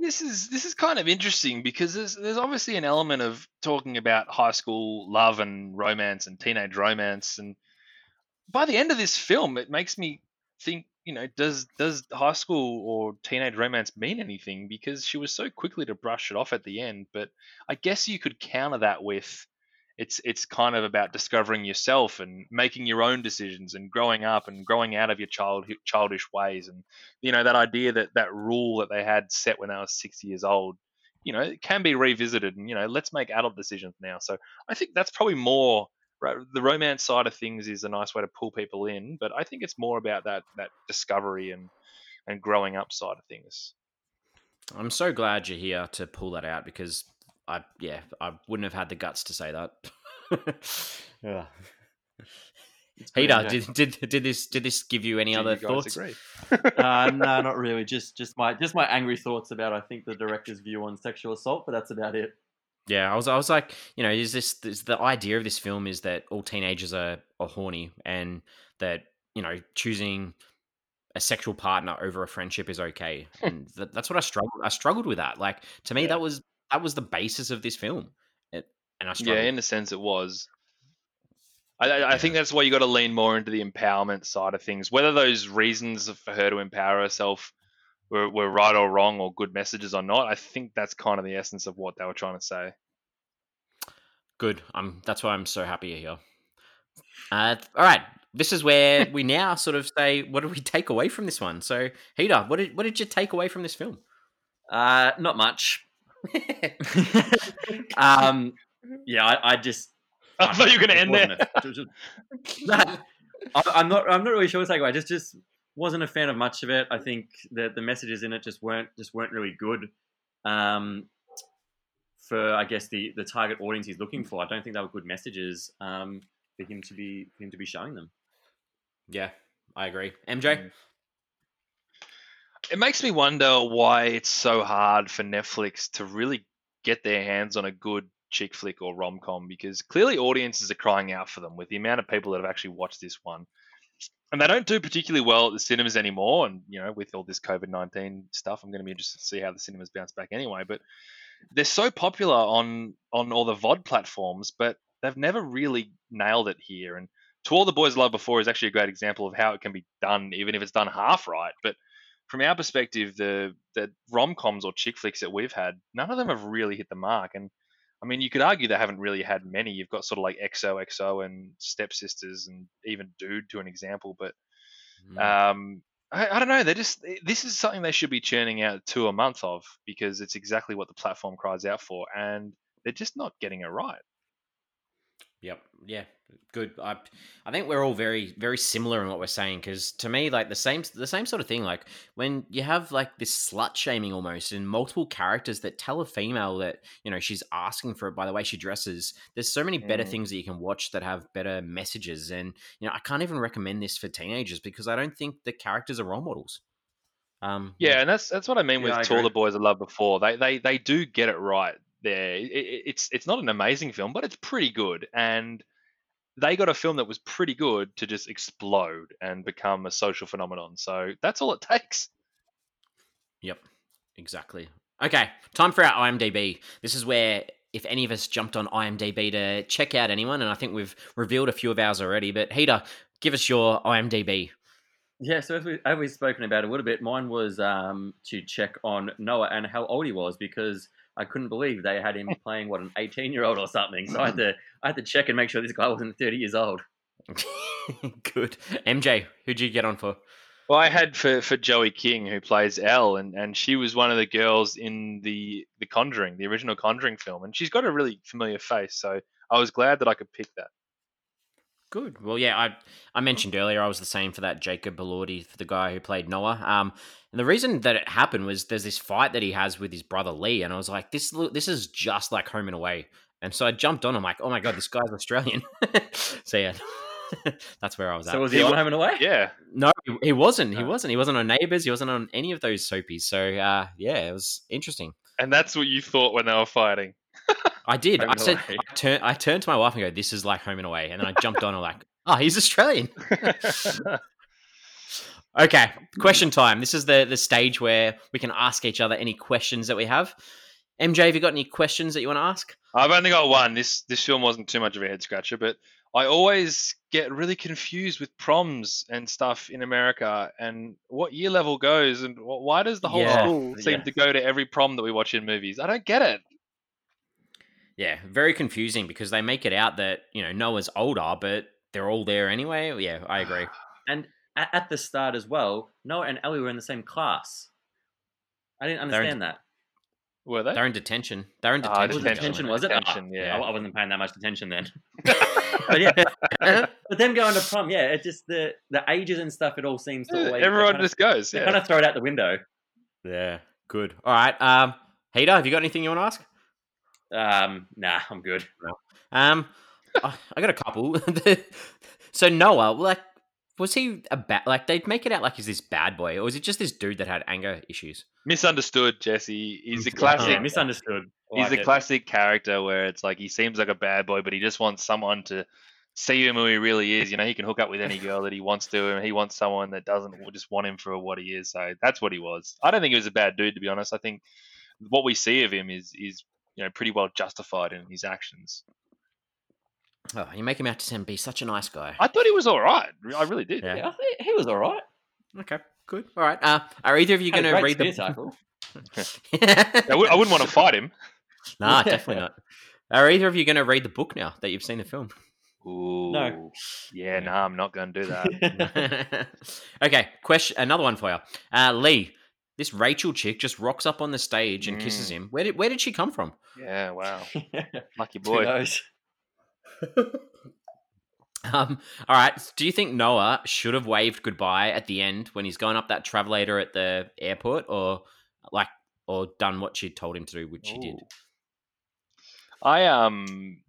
this is this is kind of interesting because there's there's obviously an element of talking about high school love and romance and teenage romance and by the end of this film it makes me think you know does does high school or teenage romance mean anything? Because she was so quickly to brush it off at the end but i guess you could counter that with it's it's kind of about discovering yourself and making your own decisions and growing up and growing out of your child childish ways. And you know that idea that that rule that they had set when they were six years old you know it can be revisited and you know let's make adult decisions now. So i think that's probably more the romance side of things is a nice way to pull people in but i think it's more about that that discovery and and growing up side of things I'm so glad you're here to pull that out because I, yeah, I wouldn't have had the guts to say that. yeah. Peter, did, did did this did this give you any Do other you guys thoughts? agree? uh, no, not really. Just just my just my angry thoughts about I think the director's view on sexual assault, but that's about it. Yeah, I was I was like, you know, is this is the idea of this film is that all teenagers are, are horny and that you know choosing a sexual partner over a friendship is okay, hmm. and that, that's what I struggled. I struggled with that. Like to me, Yeah. that was that was the basis of this film, it, and I yeah in a sense it was I, I I think that's why you got to lean more into the empowerment side of things. Whether those reasons for her to empower herself were, were right or wrong or good messages or not, I think that's kind of the essence of what they were trying to say. Good. Um, that's why I'm so happy you're here. Uh, all right. This is where we now sort of say, what do we take away from this one? So, Heater, what did what did you take away from this film? Uh, not much. um, yeah, I, I just. I thought you were going to just end wasn't there. a- just- just- No, I, I'm not. I'm not really sure what to take away. I just just wasn't a fan of much of it. I think that the messages in it just weren't just weren't really good. Um, for I guess the the target audience he's looking for, I don't think they were good messages. Um, for him to be for him to be showing them. Yeah, I agree. MJ. Mm. It makes me wonder why it's so hard for Netflix to really get their hands on a good chick flick or rom com because clearly audiences are crying out for them with the amount of people that have actually watched this one. And they don't do particularly well at the cinemas anymore. And, you know, with all this COVID 19 stuff, I'm going to be interested to see how the cinemas bounce back anyway. But they're so popular on, on all the VOD platforms, but they've never really nailed it here. And To All the Boys I Loved Before is actually a great example of how it can be done, even if it's done half right. But from our perspective, the the rom coms or chick flicks that we've had, none of them have really hit the mark. And I mean, you could argue they haven't really had many. You've got sort of like XOXO and Stepsisters and even Dude to an example. But Mm. um, I, I don't know. They just this is something they should be churning out two a month of because it's exactly what the platform cries out for, and they're just not getting it right. Yep. Yeah. Good. I I think we're all very very similar in what we're saying because to me like the same the same sort of thing like when you have like this slut shaming almost in multiple characters that tell a female that you know she's asking for it by the way she dresses there's so many better Mm. things that you can watch that have better messages and you know I can't even recommend this for teenagers because I don't think the characters are role models. Um Yeah, and that's that's what I mean Yeah, with I To All the Boys I Love Before. They they they do get it right there. It, it, it's it's not an amazing film, but it's pretty good. And they got a film that was pretty good to just explode and become a social phenomenon. So that's all it takes. Yep, exactly. Okay, time for our IMDb. This is where if any of us jumped on IMDb to check out anyone, and I think we've revealed a few of ours already. But Heater, give us your IMDb. Yeah, so as, we, as we've spoken about a little bit, mine was um, to check on Noah and how old he was because I couldn't believe they had him playing what an eighteen-year-old or something. So I had to I had to check and make sure this guy wasn't thirty years old. Good. MJ, who'd you get on for? Well, I had for, for Joey King, who plays Elle, and, and she was one of the girls in the the Conjuring, the original Conjuring film, and she's got a really familiar face. So I was glad that I could pick that. Good. Well, yeah, I I mentioned earlier I was the same for that Jacob Elordi for the guy who played Noah. Um, and the reason that it happened was there's this fight that he has with his brother Lee, and I was like, this this is just like Home and Away. And so I jumped on. I'm like, oh my god, this guy's Australian. so yeah, that's where I was at. So was he Yeah, on Home and Away? Yeah, No, he- he wasn't. He wasn't. He wasn't on Neighbours. He wasn't on any of those soapies. So uh, yeah, it was interesting. and that's what you thought when they were fighting. I did. Home I said Away. I, turn, I turned to my wife and go, "This is like Home and Away," and then I jumped on. I'm like, "Oh, he's Australian." Okay, question time. This is the the stage where we can ask each other any questions that we have. MJ, have you got any questions that you want to ask? I've only got one. This this film wasn't too much of a head scratcher, but I always get really confused with proms and stuff in America and what year level goes and why does the whole Yeah, school seem yeah. to go to every prom that we watch in movies? I don't get it. Yeah, very confusing because they make it out that you know Noah's older, but they're all there anyway. Yeah, I agree. And at, at the start as well, Noah and Ellie were in the same class. I didn't They're in- understand that. Were they? They're in detention. They're in Ah, detention. Was it detention. detention, was it? Detention, Ah, yeah. I, I wasn't paying that much attention then. but yeah, but them going to prom, yeah, it just the the ages and stuff. It all seems to Yeah, always Everyone kind just goes. Yeah. kind of throw it out the window. Yeah, good. All right. Um, Heater, have you got anything you want to ask? Um, nah, I'm good. Um, I I got a couple. so Noah, like, was he a bad? Like, they'd make it out like he's this bad boy, or was it just this dude that had anger issues? Misunderstood, Jesse. He's a classic. Yeah, misunderstood. I He's a it. classic character where it's like he seems like a bad boy, but he just wants someone to see him who he really is. You know, he can hook up with any girl that he wants to, and he wants someone that doesn't just want him for what he is. So that's what he was. I don't think he was a bad dude, to be honest. I think what we see of him is is you know pretty well justified in his actions. Oh, you make him out to seem be such a nice guy. I thought he was all right. I really did. Yeah. Yeah, he was all right. Okay, good. All right. Uh, are either of you going to read the? spear tackle. I, w- I wouldn't want to fight him. nah, definitely not. Are either of you going to read the book now that you've seen the film? Ooh. No. Yeah, no, I'm not going to do that. okay, question. Another one for you, uh, Lee. This Rachel chick just rocks up on the stage and kisses Mm. him. Where did Where did she come from? yeah, wow. Lucky Who boy. knows? Um, all right. Do you think Noah should have waved goodbye at the end when he's going up that travelator at the airport, or like, or done what she told him to do, which he did? I um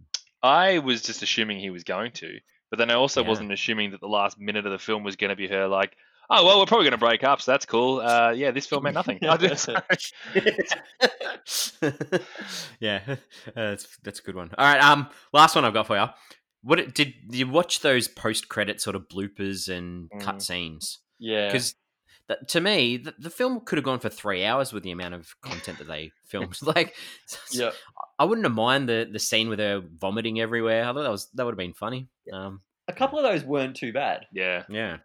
I was just assuming he was going to, but then I also Yeah. wasn't assuming that the last minute of the film was going to be her like, oh well, we're probably going to break up, so that's cool. Uh, yeah, this film meant nothing. Yeah, uh, that's that's a good one. All right. Um, last one I've got for you. What did you watch those post credit sort of bloopers and cut Mm. scenes? Yeah. Because to me, the, the film could have gone for three hours with the amount of content that they filmed. like, Yeah. I wouldn't have mind the the scene with her vomiting everywhere. I thought that was that would have been funny. Um, A couple of those weren't too bad. yeah. yeah,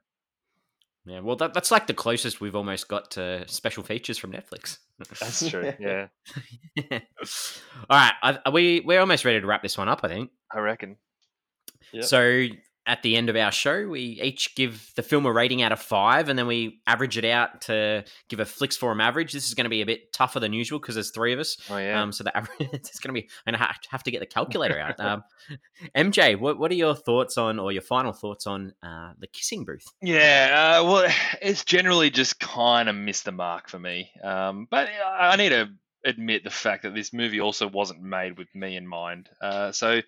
yeah. Well, that, that's like the closest we've almost got to special features from Netflix. That's true. Yeah, All right, I, are we we're almost ready to wrap this one up. I think. I reckon. Yep. so. At the end of our show, we each give the film a rating out of five, and then we average it out to give a Flix Forum average. This is going to be a bit tougher than usual because there's three of us. Oh yeah. Um, so the average it's going to be, and I have to get the calculator out. Um, MJ, what what are your thoughts on, or your final thoughts on uh, the kissing booth? Yeah, uh, well, it's generally just kind of missed the mark for me. Um, but I I need to admit the fact that this movie also wasn't made with me in mind. Uh, so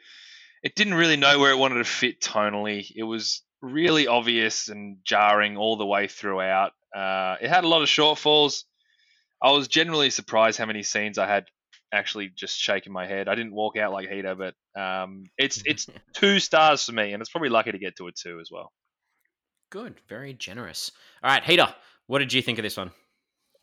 it didn't really know where it wanted to fit tonally. It was really obvious and jarring all the way throughout. Uh, it had a lot of shortfalls. I was generally surprised how many scenes I had actually just shaking my head. I didn't walk out like Heater, but um, it's it's two stars for me, and it's probably lucky to get to a two as well. Good, very generous. All right, Heater, what did you think of this one?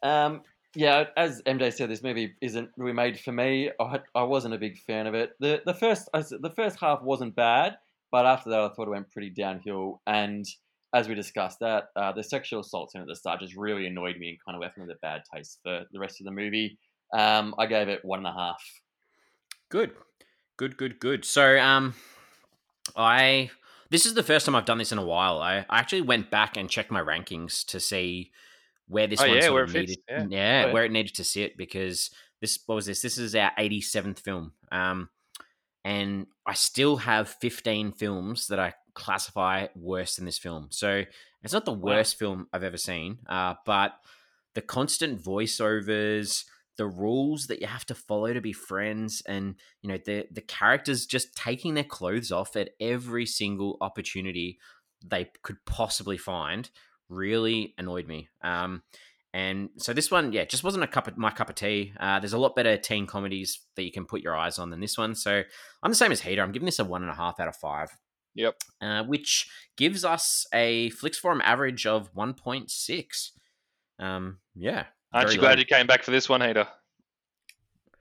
Um, yeah, as MJ said, this movie isn't really made for me. I, I wasn't a big fan of it. the The first the first half wasn't bad, but after that, I thought it went pretty downhill. And as we discussed, that uh, the sexual assault scene at the start just really annoyed me and kind of left me with a bad taste for the rest of the movie. Um, I gave it one and a half. Good, good, good, good. So, um, I this is the first time I've done this in a while. I, I actually went back and checked my rankings to see where this Oh, one yeah, where of it fits, needed, yeah. yeah, Oh, yeah. where it needed to sit because this what was this? This is our eighty seventh film, um, and I still have fifteen films that I classify worse than this film. So it's not the worst film I've ever seen, uh, but the constant voiceovers, the rules that you have to follow to be friends, and you know the the characters just taking their clothes off at every single opportunity they could possibly find really annoyed me. Um, and so this one, yeah, just wasn't a cup of my cup of tea. Uh, there's a lot better teen comedies that you can put your eyes on than this one. So I'm the same as Hater. I'm giving this a one and a half out of five. Yep. Uh, which gives us a Flix Forum average of 1.6. Um, yeah. Aren't very you glad low. you came back for this one, Hater?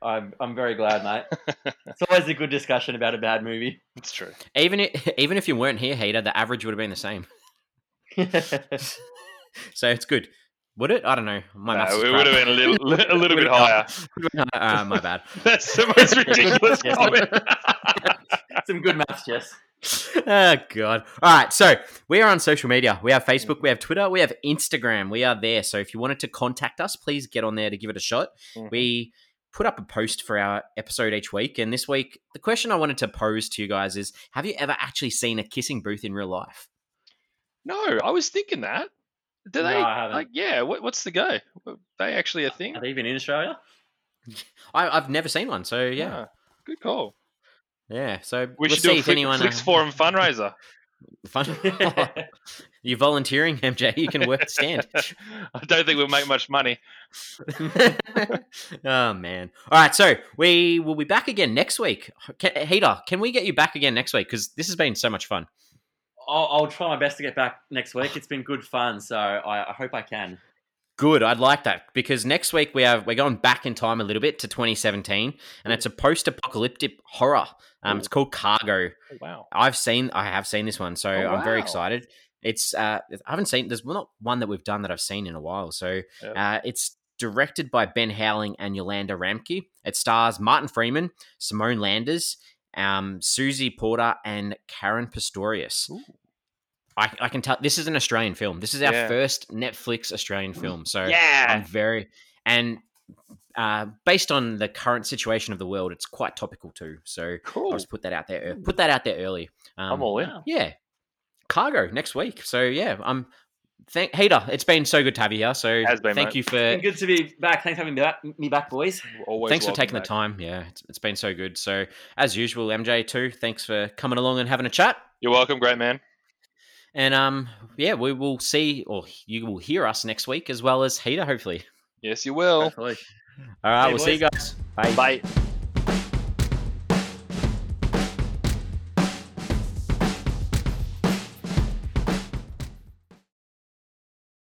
I'm I'm very glad, mate. it's always a good discussion about a bad movie. It's true. Even if, even if you weren't here, Hater, the average would have been the same. So it's good. Would it? I don't know. My No, it crap. would have been a little, a little bit higher. uh, my bad. That's the most ridiculous comment. Some good maths, Jess. oh god all right so we are on social media we have facebook we have twitter we have instagram we are there so if you wanted to contact us please get on there to give it a shot Mhm. we put up a post for our episode each week and this week the question i wanted to pose to you guys is have you ever actually seen a kissing booth in real life No, I was thinking that. Do No, they? I haven't. Like, yeah. What, what's the go? Are they actually a thing? Are they even in Australia? I, i've never seen one so yeah Ah, good call. yeah so We let's should do see a if Flick, anyone Flix uh, Forum fundraiser. fun you're volunteering mj you can work stand I don't think we'll make much money. oh man! All right, so we will be back again next week. Can, Heater, can we get you back again next week? Because this has been so much fun. I'll, I'll try my best to get back next week. It's been good fun, so I, I hope I can. Good, I'd like that because next week we have we're going back in time a little bit to 2017, and it's a post-apocalyptic horror. Um, it's called Cargo. Oh, wow. I've seen, I have seen this one, so Oh, I'm very excited. It's uh, I haven't seen. There's not one that we've done that I've seen in a while. So Yep. uh, it's directed by Ben Howling and Yolanda Ramke. It stars Martin Freeman, Simone Landers, um, Susie Porter, and Caren Pistorius. Ooh. I, I can tell this is an Australian film. This is our Yeah. first Netflix Australian film. So Yeah. I'm very and uh, based on the current situation of the world, it's quite topical too. So Cool. I'll just put that out there. Put that out there early. Um, I'm all in. Yeah, cargo next week. So yeah, I'm. Thank Hater. It's been so good to have you here. So Has been, thank mate. you for Been good to be back. Thanks for having me back, me back boys. Always thanks for welcome taking the time. Yeah, it's, it's been so good. So as usual, MJ too. Thanks for coming along and having a chat. You're welcome, great man. And um, yeah, we will see or you will hear us next week as well as Hater. Hopefully. Yes, you will. Hopefully. All right, Hey, we'll see you guys. Bye. Bye.